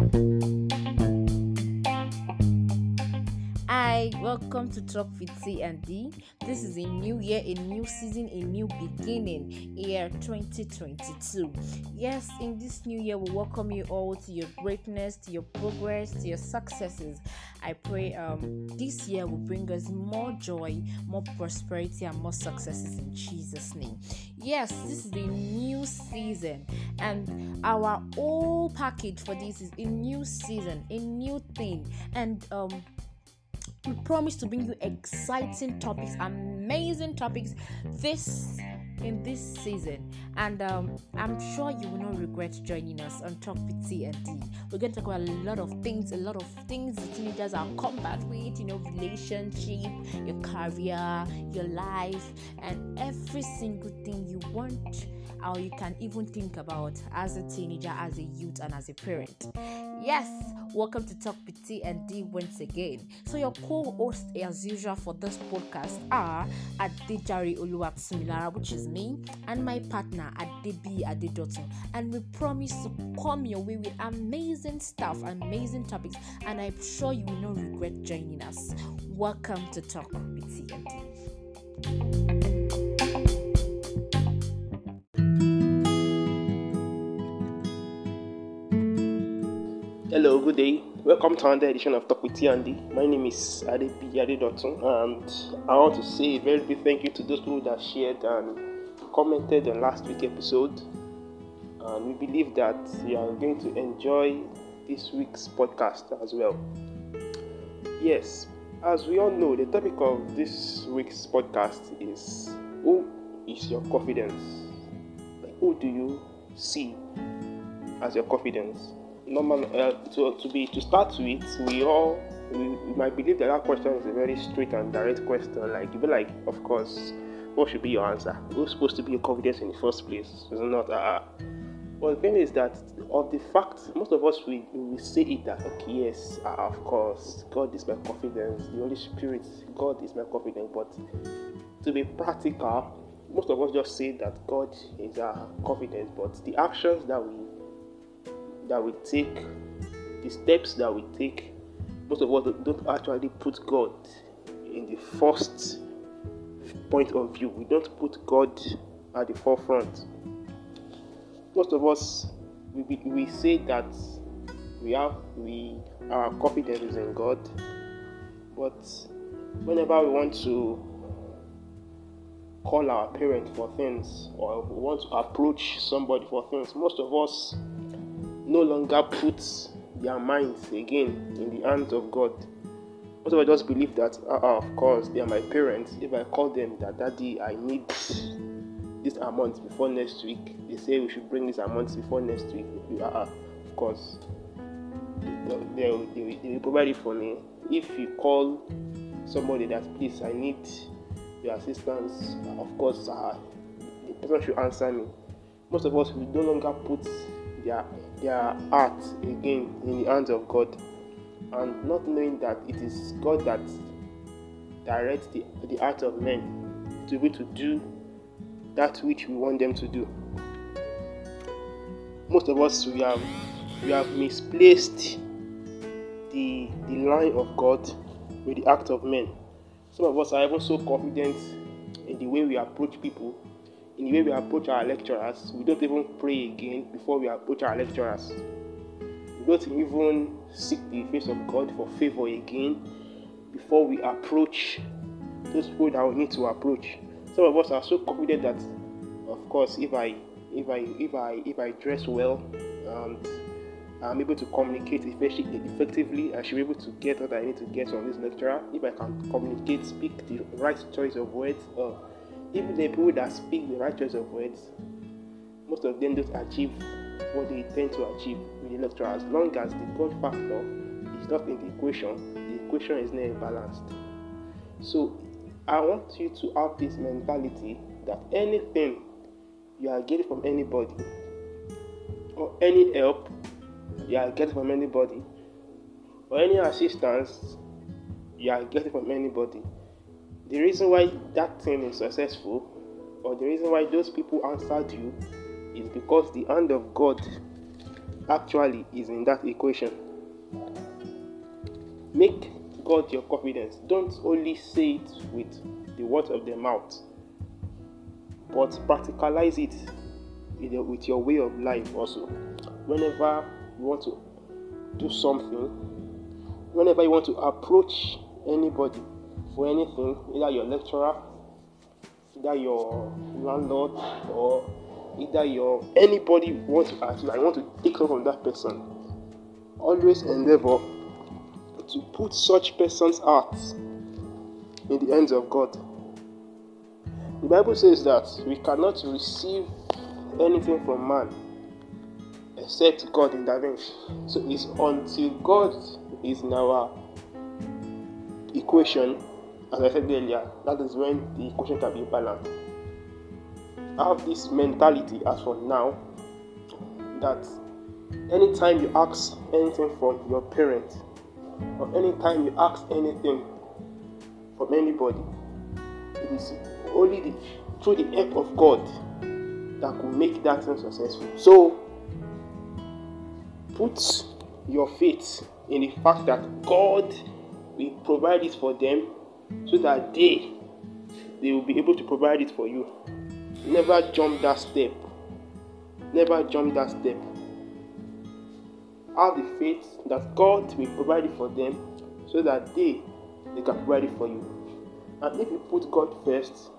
Bye. Hi, welcome to Talk with T and D. This is a new year, a new season, a new beginning, year 2022. Yes, in this new year, we welcome you all to your greatness, to your progress, to your successes. I pray um, this year will bring us more joy, more prosperity, and more successes in Jesus' name. Yes, this is a new season, and our whole package for this is a new season, a new thing, and um we promise to bring you exciting topics, amazing topics this in this season. And um, I'm sure you will not regret joining us on Talk with T and D. We're going to talk about a lot of things, a lot of things teenagers are combat with, you know, relationship, your career, your life, and every single thing you want or you can even think about as a teenager, as a youth, and as a parent. Yes, welcome to Talk with T and D once again. So your co-host as usual for this podcast are Adejari Oluwatsumilara, which is me, and my partner Adebi Adedotun. And we promise to come your way with amazing stuff, amazing topics, and I'm sure you will not regret joining us. Welcome to Talk with T and D. Hello, good day. Welcome to another edition of Talk with T and My name is Adebi Adedotun, and I want to say a very big thank you to those people that shared and commented on last week's episode. And we believe that you are going to enjoy this week's podcast as well. Yes, as we all know, the topic of this week's podcast is Who is your confidence? Who do you see as your confidence? Normal uh, to, to be to start with we all we, we, might believe that that question is a very straight and direct question. Like you be like of course what should be your answer? Who's supposed to be your confidence in the first place? It's not uh well the thing is that of the fact most of us we, we say it that okay yes uh, of course god is my confidence. The holy spirit god is my confidence. But to be practical most of us just say that god is our confidence. But the actions that we that we take, the steps that we take, most of us don't actually put God in the first point of view. We don't put God at the forefront. Most of us we, we say that we have we our confidence is in God, but whenever we want to call our parents for things or we want to approach somebody for things, most of us no longer puts their minds again in the hands of God. Most of us just believe that, uh, uh, of course, they are my parents. If I call them that, Daddy, I need this amount before next week, they say we should bring this amount before next week. Uh, uh, of course, they, they, they, they will provide it for me. If you call somebody that, please, I need your assistance, of course, uh, the person should answer me. Most of us, we no longer put their their heart again in the hands of God and not knowing that it is God that directs the, the heart of men to be to do that which we want them to do. Most of us we have we have misplaced the the line of God with the act of men. Some of us are even so confident in the way we approach people in the way we approach our lecturers, we don't even pray again before we approach our lecturers. We don't even seek the face of God for favor again before we approach those people that we need to approach. Some of us are so confident that, of course, if I if I if I if I dress well and I'm able to communicate effectively, I should be able to get what I need to get from this lecturer. If I can communicate, speak the right choice of words, uh, even the people that speak the right choice of words, most of them don't achieve what they intend to achieve with the lecture as long as the God factor is not in the equation, the equation is never balanced. So I want you to have this mentality that anything you are getting from anybody or any help you are getting from anybody or any assistance you are getting from anybody the reason why that thing is successful or the reason why those people answered you is because the hand of God actually is in that equation. Make God your confidence. Don't only say it with the words of the mouth, but practicalize it with your way of life also. Whenever you want to do something, whenever you want to approach anybody for anything, either your lecturer, either your landlord, or either your anybody wants to ask you, I want to take care from that person. Always endeavor to put such person's heart in the hands of God. The Bible says that we cannot receive anything from man except God intervenes. So it's until God is in our equation, as I said earlier, that is when the equation can be balanced. I have this mentality as for now that anytime you ask anything from your parents, or anytime you ask anything from anybody, it is only the, through the help of God that could make that thing successful. So put your faith in the fact that God will provide it for them so that they they will be able to provide it for you. Never jump that step. Never jump that step. Have the faith that God will provide it for them so that they they can provide it for you. And if you put God first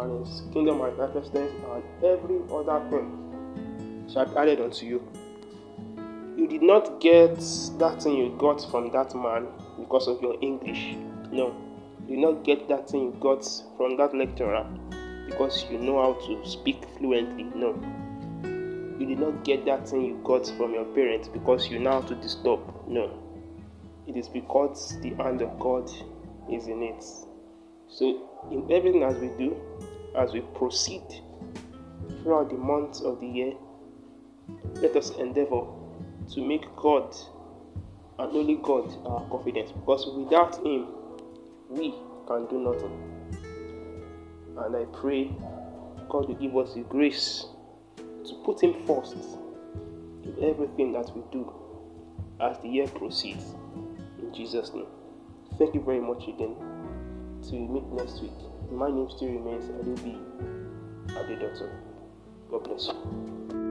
and his kingdom and righteousness and every other thing shall be added unto you. You did not get that thing you got from that man because of your English. No. You did not get that thing you got from that lecturer because you know how to speak fluently. No. You did not get that thing you got from your parents because you know how to disturb. No. It is because the hand of God is in it. So, in everything as we do, as we proceed throughout the months of the year, let us endeavor to make God and only God our confidence because without Him, we can do nothing. And I pray God will give us the grace to put Him first in everything that we do as the year proceeds. In Jesus' name. Thank you very much again. We meet next week. My name still remains Adebi Adedotun. God bless you.